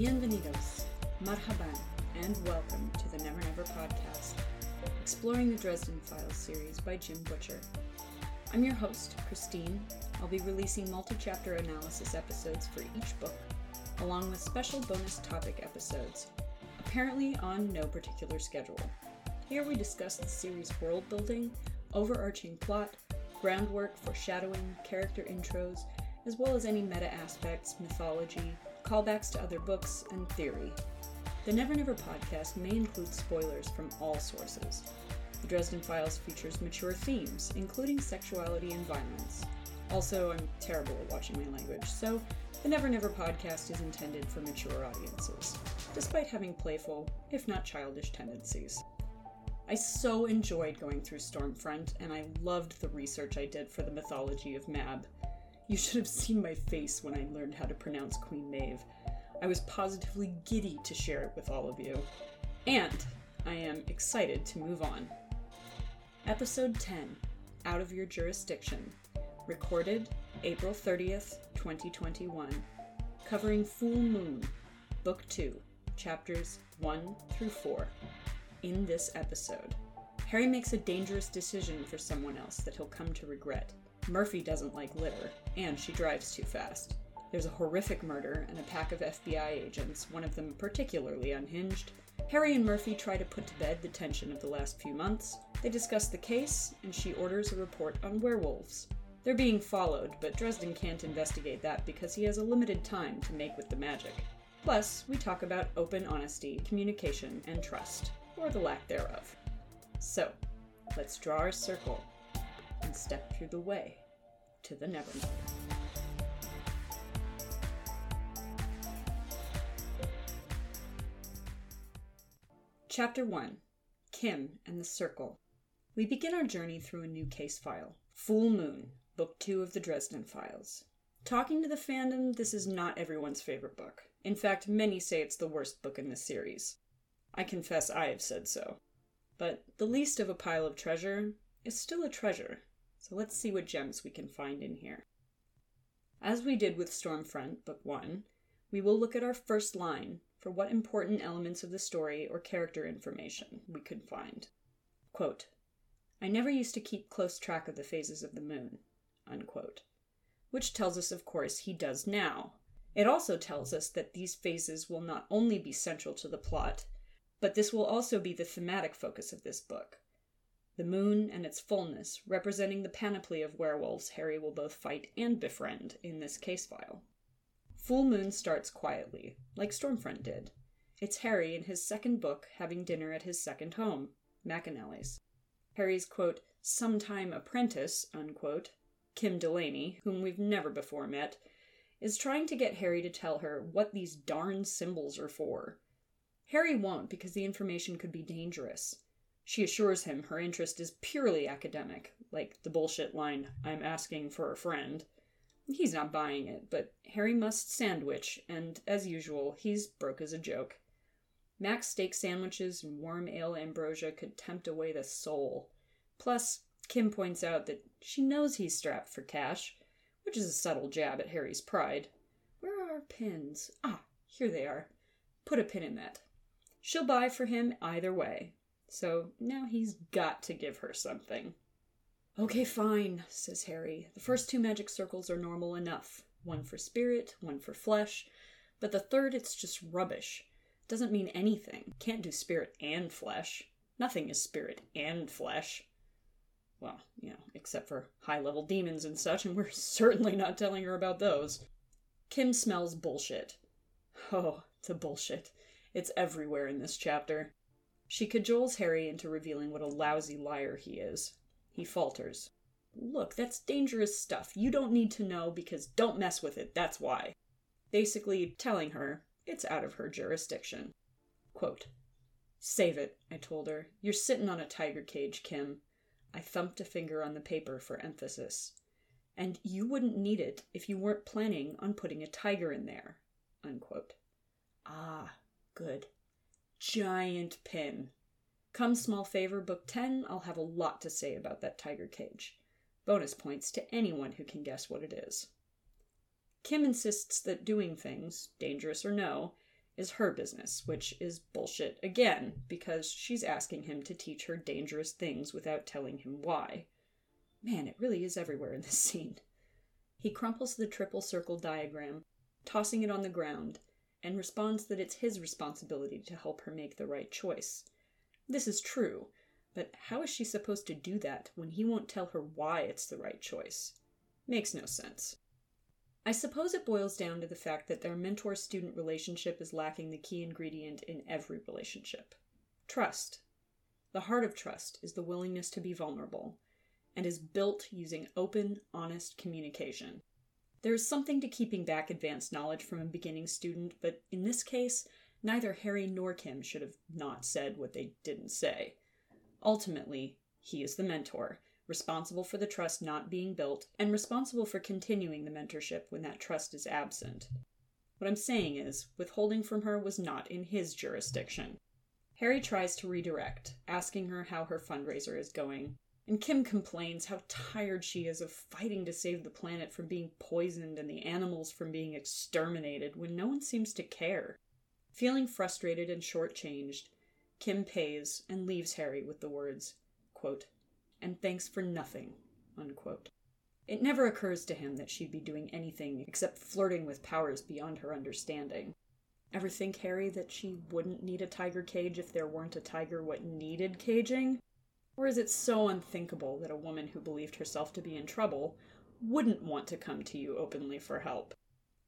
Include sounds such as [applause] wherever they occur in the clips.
Bienvenidos, marhaban, and welcome to the Never Never podcast, exploring the Dresden Files series by Jim Butcher. I'm your host, Christine. I'll be releasing multi chapter analysis episodes for each book, along with special bonus topic episodes, apparently on no particular schedule. Here we discuss the series' world building, overarching plot, groundwork, foreshadowing, character intros, as well as any meta aspects, mythology, callbacks to other books, and theory. The Never Never podcast may include spoilers from all sources. The Dresden Files features mature themes, including sexuality and violence. Also, I'm terrible at watching my language, so the Never Never podcast is intended for mature audiences, despite having playful, if not childish, tendencies. I so enjoyed going through Stormfront, and I loved the research I did for the mythology of Mab. You should have seen my face when I learned how to pronounce Queen Maeve. I was positively giddy to share it with all of you. And I am excited to move on. Episode 10 Out of Your Jurisdiction. Recorded April 30th, 2021. Covering Fool Moon, Book 2, Chapters 1 through 4. In this episode, Harry makes a dangerous decision for someone else that he'll come to regret. Murphy doesn't like litter, and she drives too fast. There's a horrific murder and a pack of FBI agents, one of them particularly unhinged. Harry and Murphy try to put to bed the tension of the last few months. They discuss the case, and she orders a report on werewolves. They're being followed, but Dresden can't investigate that because he has a limited time to make with the magic. Plus, we talk about open honesty, communication, and trust, or the lack thereof. So, let's draw our circle and step through the way to the Never Never. Chapter 1 Kim and the Circle. We begin our journey through a new case file Fool Moon, Book 2 of the Dresden Files. Talking to the fandom, this is not everyone's favorite book. In fact, many say it's the worst book in the series. I confess I have said so. But the least of a pile of treasure is still a treasure, so let's see what gems we can find in here. As we did with Stormfront, Book 1, we will look at our first line for what important elements of the story or character information we could find. Quote, I never used to keep close track of the phases of the moon, unquote. Which tells us, of course, he does now. It also tells us that these phases will not only be central to the plot, but this will also be the thematic focus of this book. The moon and its fullness, representing the panoply of werewolves Harry will both fight and befriend in this case file. Fool Moon starts quietly, like Stormfront did. It's Harry in his second book having dinner at his second home, McAnally's. Harry's, quote, sometime apprentice, unquote, Kim Delaney, whom we've never before met, is trying to get Harry to tell her what these darn symbols are for. Harry won't because the information could be dangerous. She assures him her interest is purely academic, like the bullshit line, I'm asking for a friend. He's not buying it, but Harry must sandwich, and as usual, he's broke as a joke. Mac's steak sandwiches and warm ale ambrosia could tempt away the soul. Plus, Kim points out that she knows he's strapped for cash, which is a subtle jab at Harry's pride. Where are our pins? Ah, here they are. Put a pin in that. She'll buy for him either way, so now he's got to give her something. Okay, fine, says Harry. The first two magic circles are normal enough. One for spirit, one for flesh. But the third, it's just rubbish. Doesn't mean anything. Can't do spirit and flesh. Nothing is spirit and flesh. Well, you know, except for high level demons and such, and we're [laughs] certainly not telling her about those. Kim smells bullshit. Oh, the bullshit. It's everywhere in this chapter. She cajoles Harry into revealing what a lousy liar he is. He falters. Look, that's dangerous stuff. You don't need to know because don't mess with it, that's why. Basically, telling her it's out of her jurisdiction. Quote, Save it, I told her. You're sitting on a tiger cage, Kim. I thumped a finger on the paper for emphasis. And you wouldn't need it if you weren't planning on putting a tiger in there. Unquote. Ah, good giant pin. Come Small Favor Book 10, I'll have a lot to say about that tiger cage. Bonus points to anyone who can guess what it is. Kim insists that doing things, dangerous or no, is her business, which is bullshit again, because she's asking him to teach her dangerous things without telling him why. Man, it really is everywhere in this scene. He crumples the triple circle diagram, tossing it on the ground, and responds that it's his responsibility to help her make the right choice. This is true, but how is she supposed to do that when he won't tell her why it's the right choice? Makes no sense. I suppose it boils down to the fact that their mentor student relationship is lacking the key ingredient in every relationship trust. The heart of trust is the willingness to be vulnerable and is built using open, honest communication. There is something to keeping back advanced knowledge from a beginning student, but in this case, neither Harry nor Kim should have not said what they didn't say. Ultimately, he is the mentor, responsible for the trust not being built, and responsible for continuing the mentorship when that trust is absent. What I'm saying is, withholding from her was not in his jurisdiction. Harry tries to redirect, asking her how her fundraiser is going, and Kim complains how tired she is of fighting to save the planet from being poisoned and the animals from being exterminated when no one seems to care. Feeling frustrated and shortchanged, Kim pays and leaves Harry with the words, quote, and thanks for nothing. Unquote. It never occurs to him that she'd be doing anything except flirting with powers beyond her understanding. Ever think, Harry, that she wouldn't need a tiger cage if there weren't a tiger what needed caging? Or is it so unthinkable that a woman who believed herself to be in trouble wouldn't want to come to you openly for help?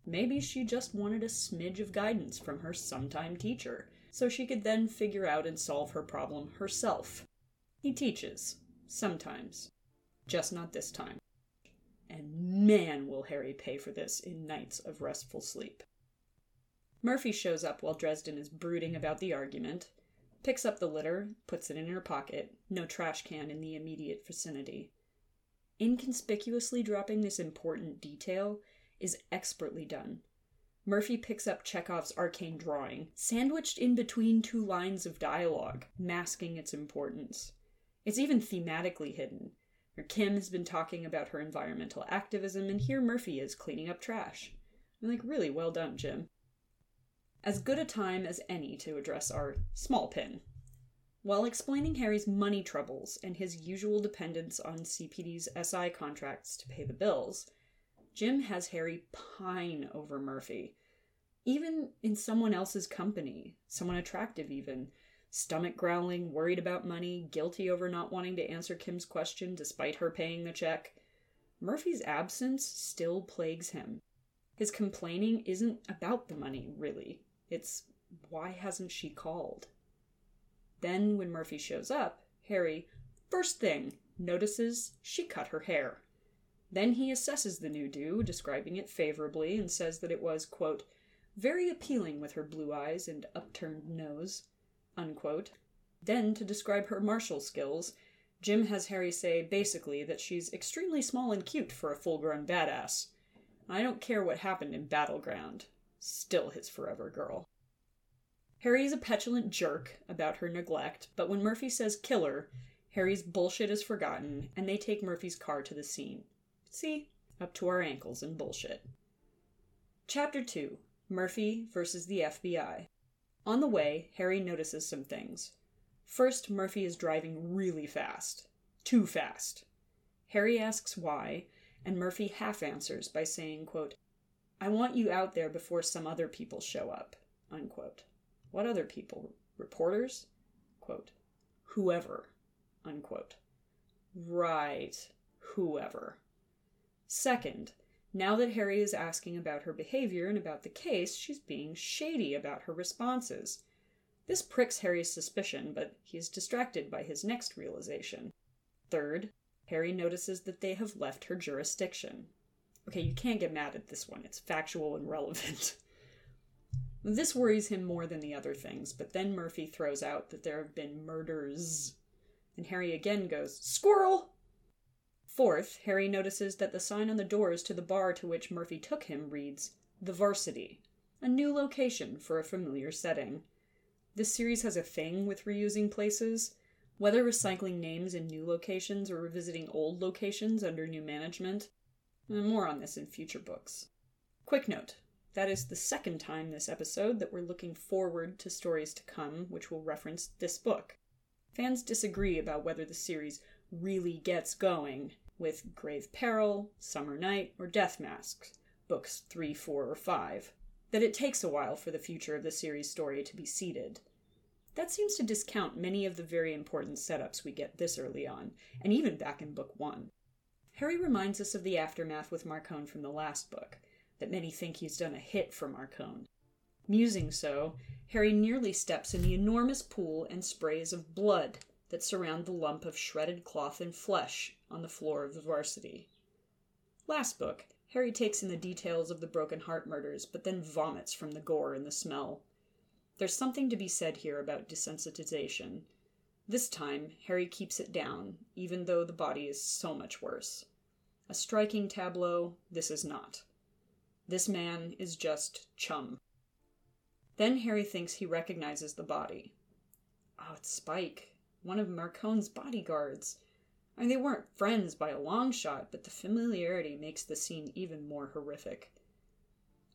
Maybe she just wanted a smidge of guidance from her sometime teacher, so she could then figure out and solve her problem herself. He teaches, Sometimes. Just not this time. And man, will Harry pay for this in nights of restful sleep. Murphy shows up while Dresden is brooding about the argument, picks up the litter, puts it in her pocket, no trash can in the immediate vicinity. Inconspicuously dropping this important detail is expertly done. Murphy picks up Chekhov's arcane drawing, sandwiched in between two lines of dialogue, masking its importance. It's even thematically hidden. Kim has been talking about her environmental activism, and here Murphy is cleaning up trash. I'm like, really well done, Jim. As good a time as any to address our small pin. While explaining Harry's money troubles and his usual dependence on CPD's SI contracts to pay the bills, Jim has Harry pine over Murphy. Even in someone else's company, someone attractive even, stomach growling, worried about money, guilty over not wanting to answer Kim's question despite her paying the check. Murphy's absence still plagues him. His complaining isn't about the money, really. It's why hasn't she called? Then, when Murphy shows up, Harry, first thing, notices she cut her hair. Then he assesses the new do, describing it favorably, and says that it was, quote, very appealing with her blue eyes and upturned nose. Unquote. Then, to describe her martial skills, Jim has Harry say basically that she's extremely small and cute for a full grown badass. I don't care what happened in Battleground. Still his forever girl. Harry is a petulant jerk about her neglect, but when Murphy says killer, Harry's bullshit is forgotten, and they take Murphy's car to the scene. See? Up to our ankles in bullshit. Chapter 2 Murphy versus the FBI. On the way, Harry notices some things. First, Murphy is driving really fast. Too fast. Harry asks why, and Murphy half answers by saying, quote, I want you out there before some other people show up. Unquote. What other people? Reporters? Quote, whoever. Unquote. Right. Whoever. Second, now that Harry is asking about her behavior and about the case, she's being shady about her responses. This pricks Harry's suspicion, but he is distracted by his next realization. Third, Harry notices that they have left her jurisdiction. Okay, you can't get mad at this one, it's factual and relevant. [laughs] this worries him more than the other things, but then Murphy throws out that there have been murders. And Harry again goes, Squirrel! Fourth, Harry notices that the sign on the doors to the bar to which Murphy took him reads, The Varsity, a new location for a familiar setting. This series has a thing with reusing places. Whether recycling names in new locations or revisiting old locations under new management. More on this in future books. Quick note That is the second time this episode that we're looking forward to stories to come, which will reference this book. Fans disagree about whether the series really gets going with Grave Peril, Summer Knight, or Death Masks, books 3, 4, or 5, that it takes a while for the future of the series story to be seeded. That seems to discount many of the very important setups we get this early on, and even back in book 1. Harry reminds us of the aftermath with Marcone from the last book, that many think he's done a hit for Marcone. Musing so, Harry nearly steps in the enormous pool and sprays of blood that surround the lump of shredded cloth and flesh on the floor of the varsity. Last book, Harry takes in the details of the Broken Heart murders, but then vomits from the gore and the smell. There's something to be said here about desensitization. This time, Harry keeps it down, even though the body is so much worse. A striking tableau, this is not. This man is just chum. Then Harry thinks he recognizes the body. Oh, it's Spike, one of Marcone's bodyguards. I mean, they weren't friends by a long shot, but the familiarity makes the scene even more horrific.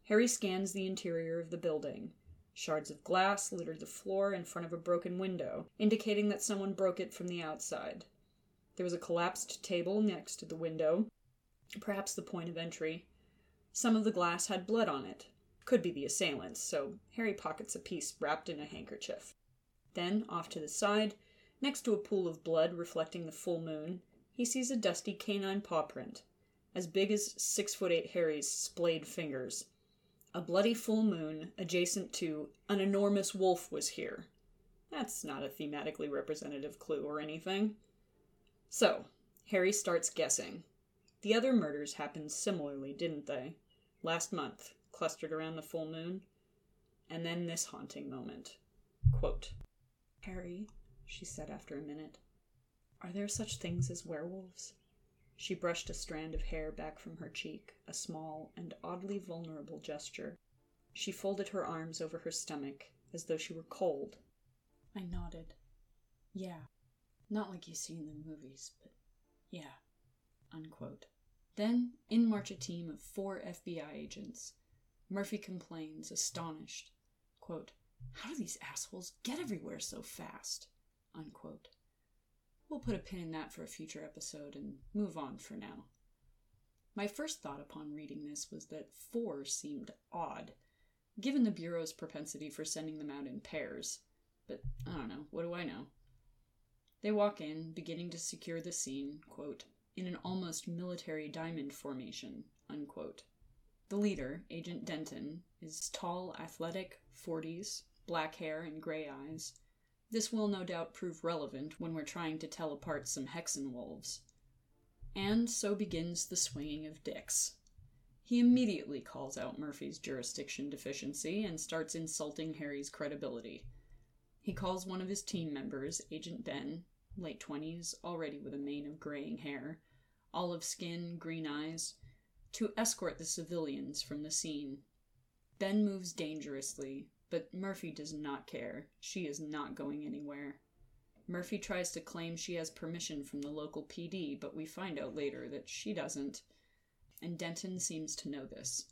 Harry scans the interior of the building. Shards of glass littered the floor in front of a broken window, indicating that someone broke it from the outside. There was a collapsed table next to the window, perhaps the point of entry. Some of the glass had blood on it. Could be the assailants, so Harry pockets a piece wrapped in a handkerchief. Then, off to the side, Next to a pool of blood reflecting the full moon, he sees a dusty canine paw print, as big as six foot eight Harry's splayed fingers. A bloody full moon adjacent to an enormous wolf was here. That's not a thematically representative clue or anything. So, Harry starts guessing. The other murders happened similarly, didn't they? Last month, clustered around the full moon. And then this haunting moment. Quote, Harry, she said after a minute. Are there such things as werewolves? She brushed a strand of hair back from her cheek, a small and oddly vulnerable gesture. She folded her arms over her stomach, as though she were cold. I nodded. Yeah. Not like you see in the movies, but yeah. Unquote. Then in march a team of four FBI agents. Murphy complains, astonished. Quote, How do these assholes get everywhere so fast? Unquote. We'll put a pin in that for a future episode and move on for now. My first thought upon reading this was that four seemed odd, given the Bureau's propensity for sending them out in pairs. But I don't know, what do I know? They walk in, beginning to secure the scene, quote, in an almost military diamond formation, unquote. The leader, Agent Denton, is tall, athletic, 40s, black hair and gray eyes, this will no doubt prove relevant when we're trying to tell apart some Hexen wolves. And so begins the swinging of dicks. He immediately calls out Murphy's jurisdiction deficiency and starts insulting Harry's credibility. He calls one of his team members, Agent Benn, late 20s, already with a mane of graying hair, olive skin, green eyes, to escort the civilians from the scene. Benn moves dangerously, but Murphy does not care. She is not going anywhere. Murphy tries to claim she has permission from the local PD, but we find out later that she doesn't. And Denton seems to know this.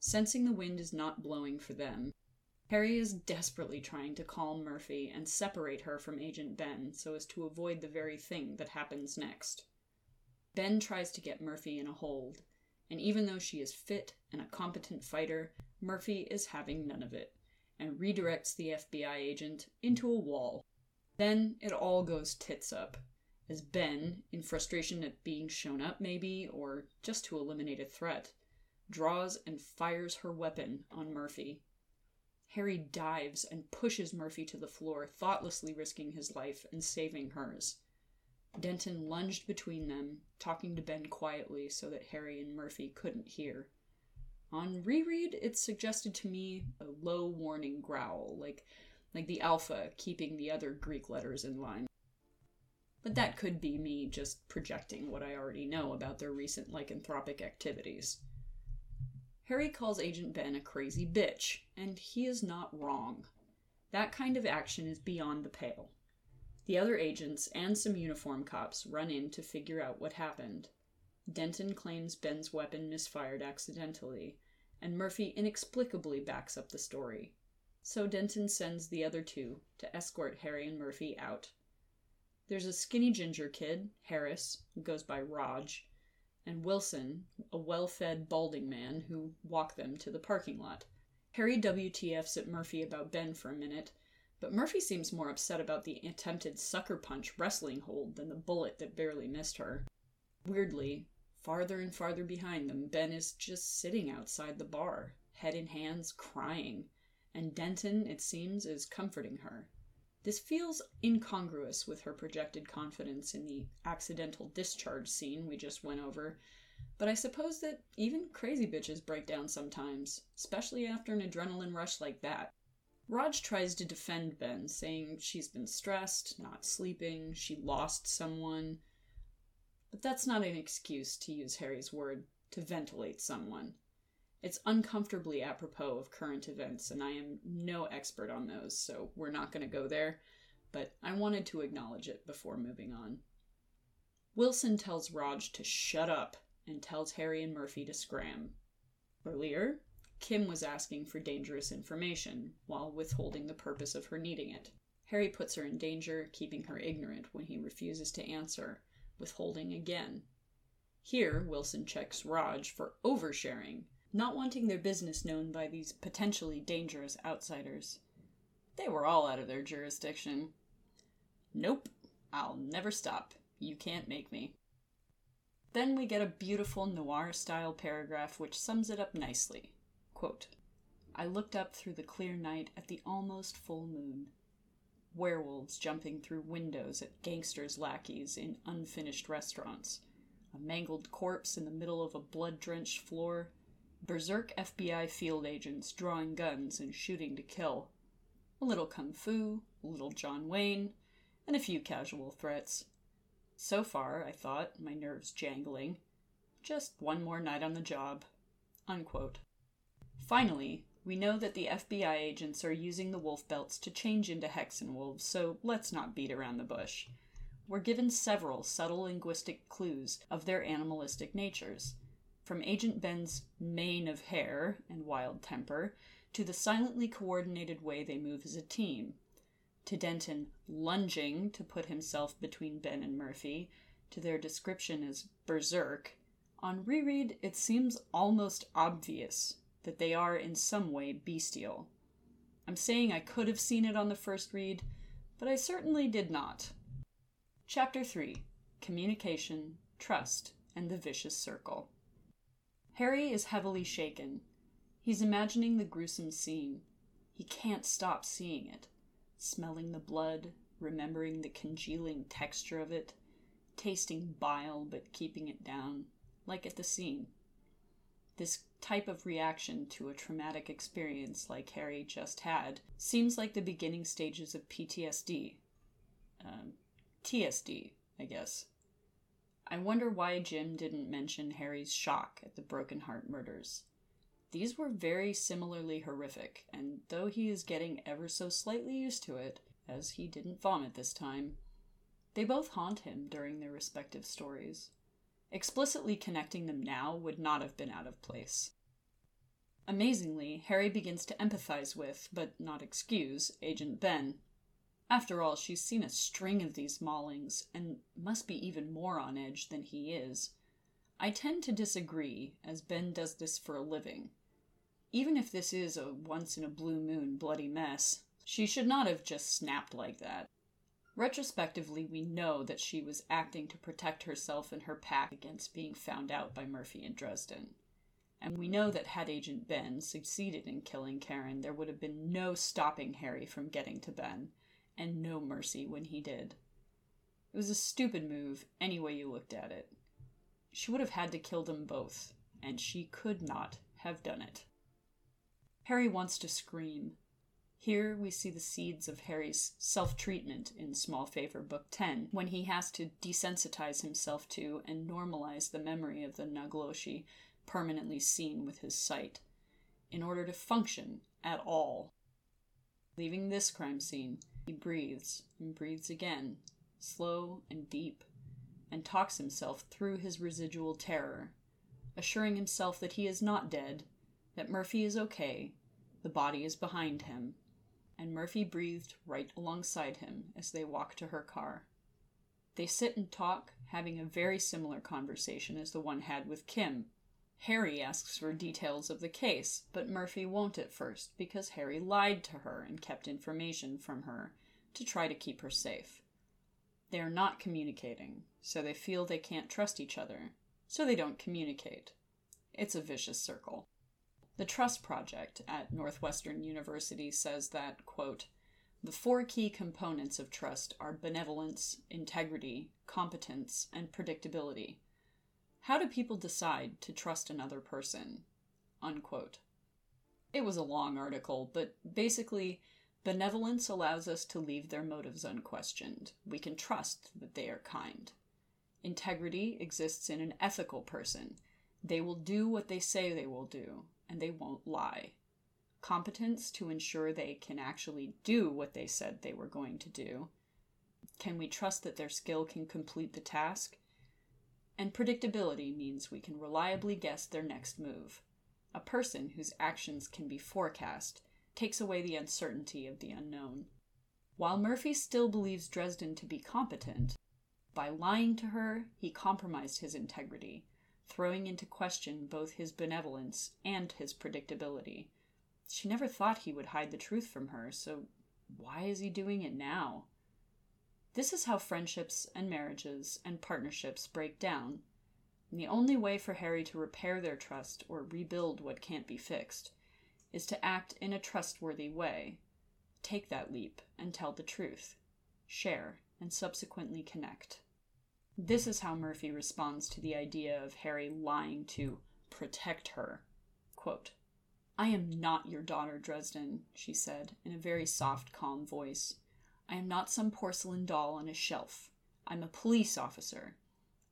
Sensing the wind is not blowing for them, Harry is desperately trying to calm Murphy and separate her from Agent Benn so as to avoid the very thing that happens next. Benn tries to get Murphy in a hold, and even though she is fit and a competent fighter, Murphy is having none of it and redirects the FBI agent into a wall. Then it all goes tits up, as Benn, in frustration at being shown up, maybe, or just to eliminate a threat, draws and fires her weapon on Murphy. Harry dives and pushes Murphy to the floor, thoughtlessly risking his life and saving hers. Denton lunged between them, talking to Benn quietly so that Harry and Murphy couldn't hear. On reread, it suggested to me a low warning growl, like like the alpha keeping the other Greek letters in line. But that could be me just projecting what I already know about their recent lycanthropic activities. Harry calls Agent Benn a crazy bitch, and he is not wrong. That kind of action is beyond the pale. The other agents and some uniform cops run in to figure out what happened. Denton claims Benn's weapon misfired accidentally, and Murphy inexplicably backs up the story. So Denton sends the other two to escort Harry and Murphy out. There's a skinny ginger kid, Harris, who goes by Raj, and Wilson, a well fed balding man, who walk them to the parking lot. Harry WTFs at Murphy about Benn for a minute, but Murphy seems more upset about the attempted sucker punch wrestling hold than the bullet that barely missed her. Weirdly, farther and farther behind them, Benn is just sitting outside the bar, head in hands, crying, and Denton, it seems, is comforting her. This feels incongruous with her projected confidence in the accidental discharge scene we just went over, but I suppose that even crazy bitches break down sometimes, especially after an adrenaline rush like that. Raj tries to defend Benn, saying she's been stressed, not sleeping, she lost someone. But that's not an excuse, to use Harry's word, to ventilate someone. It's uncomfortably apropos of current events, and I am no expert on those, so we're not going to go there, but I wanted to acknowledge it before moving on. Wilson tells Raj to shut up and tells Harry and Murphy to scram. Earlier, Kim was asking for dangerous information while withholding the purpose of her needing it. Harry puts her in danger, keeping her ignorant when he refuses to answer, withholding again. Here, Wilson checks Raj for oversharing, not wanting their business known by these potentially dangerous outsiders. They were all out of their jurisdiction. Nope, I'll never stop. You can't make me. Then we get a beautiful noir style paragraph which sums it up nicely. Quote, I looked up through the clear night at the almost full moon. Werewolves jumping through windows at gangsters' lackeys in unfinished restaurants. A mangled corpse in the middle of a blood drenched floor. Berserk FBI field agents drawing guns and shooting to kill. A little kung fu, a little John Wayne, and a few casual threats. So far, I thought, my nerves jangling. Just one more night on the job. Unquote. Finally, we know that the FBI agents are using the wolf belts to change into hexen wolves, so let's not beat around the bush. We're given several subtle linguistic clues of their animalistic natures, from Agent Benn's mane of hair and wild temper to the silently coordinated way they move as a team, to Denton lunging to put himself between Benn and Murphy, to their description as berserk. On reread, it seems almost obvious that they are in some way bestial. I'm saying I could have seen it on the first read, but I certainly did not. Chapter 3 Communication, Trust, and the Vicious Circle. Harry is heavily shaken. He's imagining the gruesome scene. He can't stop seeing it smelling the blood, remembering the congealing texture of it, tasting bile but keeping it down, like at the scene. This type of reaction to a traumatic experience like Harry just had seems like the beginning stages of PTSD. Um, TSD, I guess. I wonder why Jim didn't mention Harry's shock at the Broken Heart murders. These were very similarly horrific, and though he is getting ever so slightly used to it, as he didn't vomit this time, they both haunt him during their respective stories. Explicitly connecting them now would not have been out of place. Amazingly, Harry begins to empathize with, but not excuse, Agent Benn. After all, she's seen a string of these maulings, and must be even more on edge than he is. I tend to disagree, as Benn does this for a living. Even if this is a once in a blue moon bloody mess, she should not have just snapped like that. Retrospectively, we know that she was acting to protect herself and her pack against being found out by Murphy and Dresden. And we know that had Agent Benn succeeded in killing Karen, there would have been no stopping Harry from getting to Benn, and no mercy when he did. It was a stupid move, any way you looked at it. She would have had to kill them both, and she could not have done it. Harry wants to scream. Here we see the seeds of Harry's self treatment in Small Favor Book 10, when he has to desensitize himself to and normalize the memory of the Naagloshii permanently seen with his sight, in order to function at all. Leaving this crime scene, he breathes and breathes again, slow and deep, and talks himself through his residual terror, assuring himself that he is not dead that Murphy is okay, the body is behind him, and Murphy breathed right alongside him as they walk to her car. They sit and talk, having a very similar conversation as the one had with Kim. Harry asks for details of the case, but Murphy won't at first because Harry lied to her and kept information from her to try to keep her safe. They are not communicating, so they feel they can't trust each other, so they don't communicate. It's a vicious circle. The Trust Project at Northwestern University says that, quote, the four key components of trust are benevolence, integrity, competence, and predictability. How do people decide to trust another person? Unquote. It was a long article, but basically, benevolence allows us to leave their motives unquestioned. We can trust that they are kind. Integrity exists in an ethical person. They will do what they say they will do, and they won't lie. Competence to ensure they can actually do what they said they were going to do. Can we trust that their skill can complete the task? And predictability means we can reliably guess their next move. A person whose actions can be forecast takes away the uncertainty of the unknown. While Murphy still believes Dresden to be competent, by lying to her, he compromised his integrity, throwing into question both his benevolence and his predictability. She never thought he would hide the truth from her, so why is he doing it now? This is how friendships and marriages and partnerships break down. And the only way for Harry to repair their trust or rebuild what can't be fixed is to act in a trustworthy way. Take that leap and tell the truth. Share and subsequently connect. This is how Murphy responds to the idea of Harry lying to protect her. Quote, I am not your daughter, Dresden, she said, in a very soft, calm voice. I am not some porcelain doll on a shelf. I'm a police officer.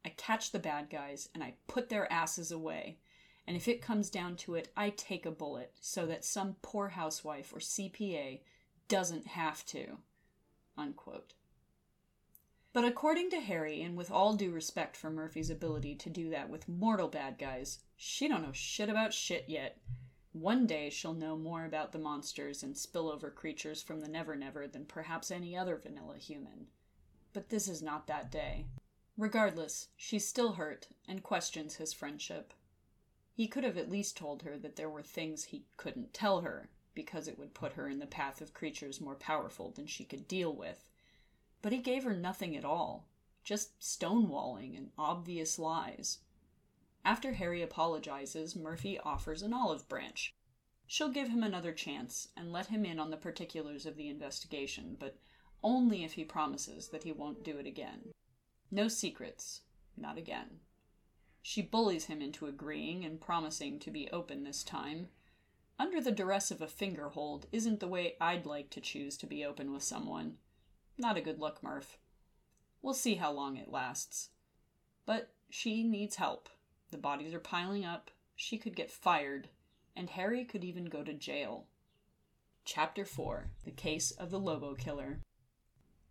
I catch the bad guys and I put their asses away. And if it comes down to it, I take a bullet so that some poor housewife or CPA doesn't have to. Unquote. But according to Harry, and with all due respect for Murphy's ability to do that with mortal bad guys, she don't know shit about shit yet. One day she'll know more about the monsters and spillover creatures from the Never Never than perhaps any other vanilla human. But this is not that day. Regardless, she's still hurt and questions his friendship. He could have at least told her that there were things he couldn't tell her, because it would put her in the path of creatures more powerful than she could deal with. But he gave her nothing at all, just stonewalling and obvious lies. After Harry apologizes, Murphy offers an olive branch. She'll give him another chance and let him in on the particulars of the investigation, but only if he promises that he won't do it again. No secrets, not again. She bullies him into agreeing and promising to be open this time. Under the duress of a finger hold isn't the way I'd like to choose to be open with someone. Not a good look, Murph. We'll see how long it lasts. But she needs help. The bodies are piling up. She could get fired, and Harry could even go to jail. Chapter 4 The Case of the Lobo Killer.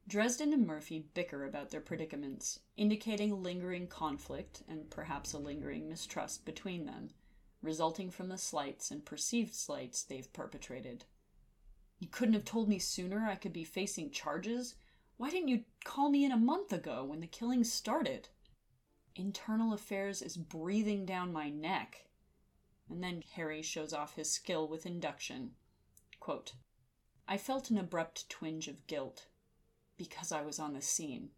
Dresden and Murphy bicker about their predicaments, indicating lingering conflict and perhaps a lingering mistrust between them, resulting from the slights and perceived slights they've perpetrated. You couldn't have told me sooner I could be facing charges? Why didn't you call me in a month ago when the killings started? Internal affairs is breathing down my neck. And then Harry shows off his skill with induction. Quote, I felt an abrupt twinge of guilt because I was on the scene.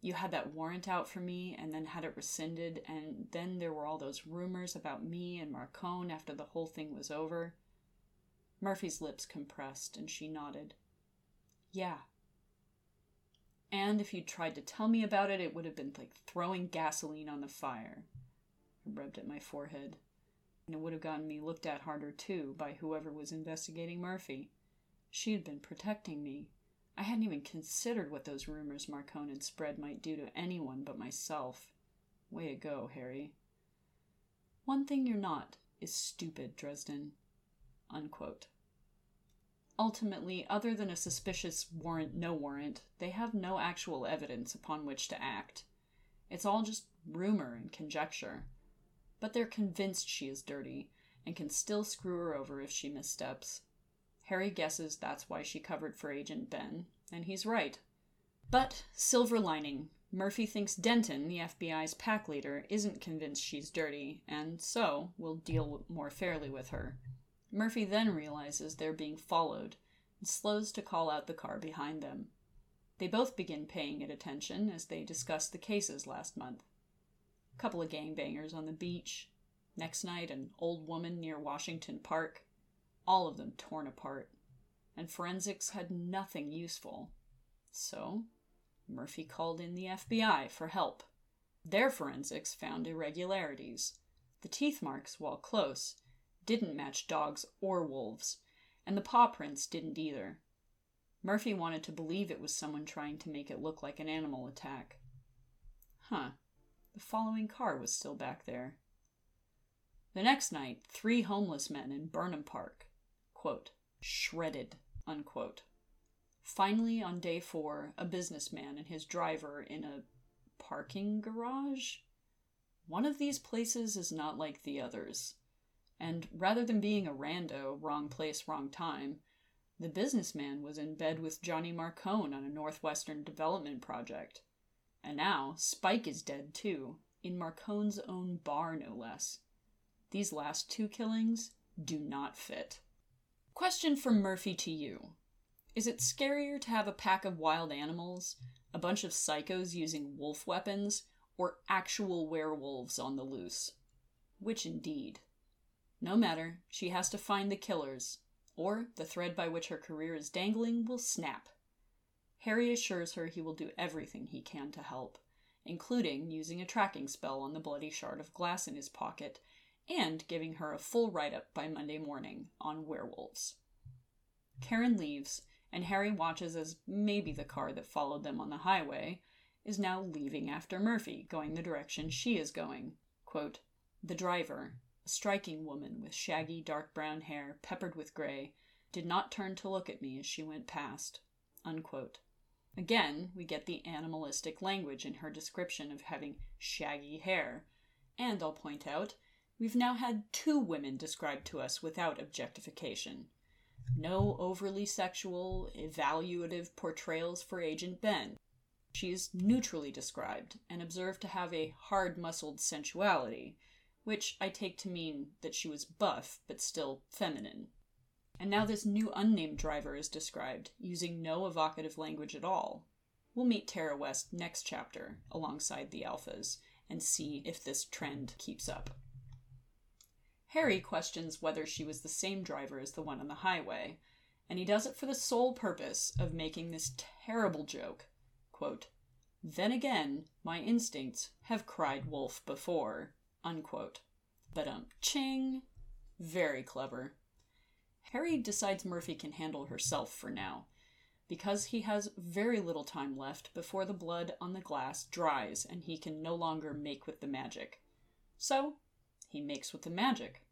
You had that warrant out for me and then had it rescinded, and then there were all those rumors about me and Marcone after the whole thing was over. Murphy's lips compressed and she nodded. Yeah, and if you'd tried to tell me about it, it would have been like throwing gasoline on the fire. I rubbed at my forehead. And it would have gotten me looked at harder, too, by whoever was investigating Murphy. She had been protecting me. I hadn't even considered what those rumors Marcone had spread might do to anyone but myself. Way to go, Harry. One thing you're not is stupid, Dresden. Unquote. Ultimately, other than a suspicious warrant no warrant, they have no actual evidence upon which to act. It's all just rumor and conjecture. But they're convinced she is dirty, and can still screw her over if she missteps. Harry guesses that's why she covered for Agent Benn, and he's right. But, silver lining, Murphy thinks Denton, the FBI's pack leader, isn't convinced she's dirty, and so will deal more fairly with her. Murphy then realizes they're being followed and slows to call out the car behind them. They both begin paying it attention as they discuss the cases last month. A couple of gangbangers on the beach. Next night, an old woman near Washington Park. All of them torn apart. And forensics had nothing useful. So, Murphy called in the FBI for help. Their forensics found irregularities. The teeth marks, while close, didn't match dogs or wolves, and the paw prints didn't either. Murphy wanted to believe it was someone trying to make it look like an animal attack. Huh. The following car was still back there. The next night, three homeless men in Burnham Park, quote, shredded, unquote. Finally, on day four, a businessman and his driver in a parking garage? One of these places is not like the others. And rather than being a rando, wrong place, wrong time, the businessman was in bed with Johnny Marcone on a Northwestern development project. And now Spike is dead too, in Marcone's own bar, no less. These last two killings do not fit. Question from Murphy to you Is it scarier to have a pack of wild animals, a bunch of psychos using wolf weapons, or actual werewolves on the loose? Which indeed? No matter, she has to find the killers, or the thread by which her career is dangling will snap. Harry assures her he will do everything he can to help, including using a tracking spell on the bloody shard of glass in his pocket and giving her a full write up by Monday morning on werewolves. Karen leaves, and Harry watches as maybe the car that followed them on the highway is now leaving after Murphy, going the direction she is going. Quote, the driver, striking woman with shaggy dark brown hair peppered with gray, did not turn to look at me as she went past. Unquote. Again, we get the animalistic language in her description of having shaggy hair. And I'll point out, we've now had two women described to us without objectification. No overly sexual, evaluative portrayals for Agent Benn. She is neutrally described and observed to have a hard muscled sensuality, which I take to mean that she was buff, but still feminine. And now this new unnamed driver is described, using no evocative language at all. We'll meet Tara West next chapter, alongside the Alphas, and see if this trend keeps up. Harry questions whether she was the same driver as the one on the highway, and he does it for the sole purpose of making this terrible joke. Quote, then again, my instincts have cried wolf before. Unquote. But um, ching. Very clever. Harry decides Murphy can handle herself for now, because he has very little time left before the blood on the glass dries and he can no longer make with the magic. So, he makes with the magic.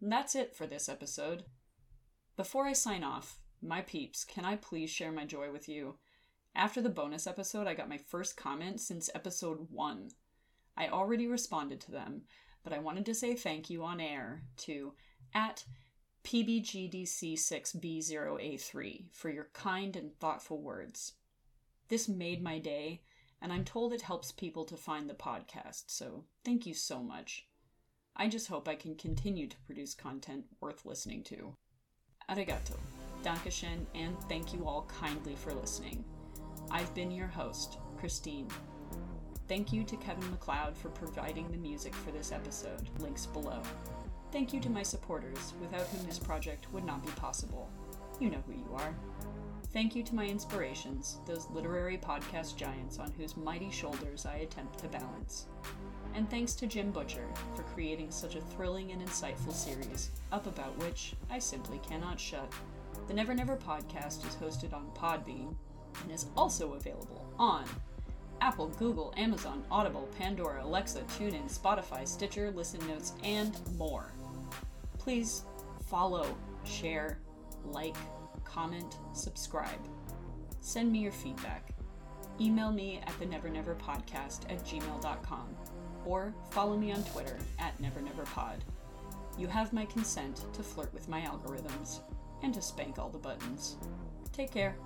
And that's it for this episode. Before I sign off, my peeps, can I please share my joy with you? After the bonus episode, I got my first comment since episode 1. I already responded to them, but I wanted to say thank you on air to at PBGDC6B0A3 for your kind and thoughtful words. This made my day, and I'm told it helps people to find the podcast, so thank you so much. I just hope I can continue to produce content worth listening to. Arigato, Dankeschön, and thank you all kindly for listening. I've been your host, Christine. Thank you to Kevin MacLeod for providing the music for this episode, links below. Thank you to my supporters, without whom this project would not be possible. You know who you are. Thank you to my inspirations, those literary podcast giants on whose mighty shoulders I attempt to balance. And thanks to Jim Butcher for creating such a thrilling and insightful series, up about which I simply cannot shut. The Never Never podcast is hosted on Podbean and is also available on Apple, Google, Amazon, Audible, Pandora, Alexa, TuneIn, Spotify, Stitcher, Listen Notes, and more. Please follow, share, like, comment, subscribe. Send me your feedback. Email me at the Never Never Podcast at gmail.com or follow me on Twitter at Never Never Pod. You have my consent to flirt with my algorithms and to spank all the buttons. Take care.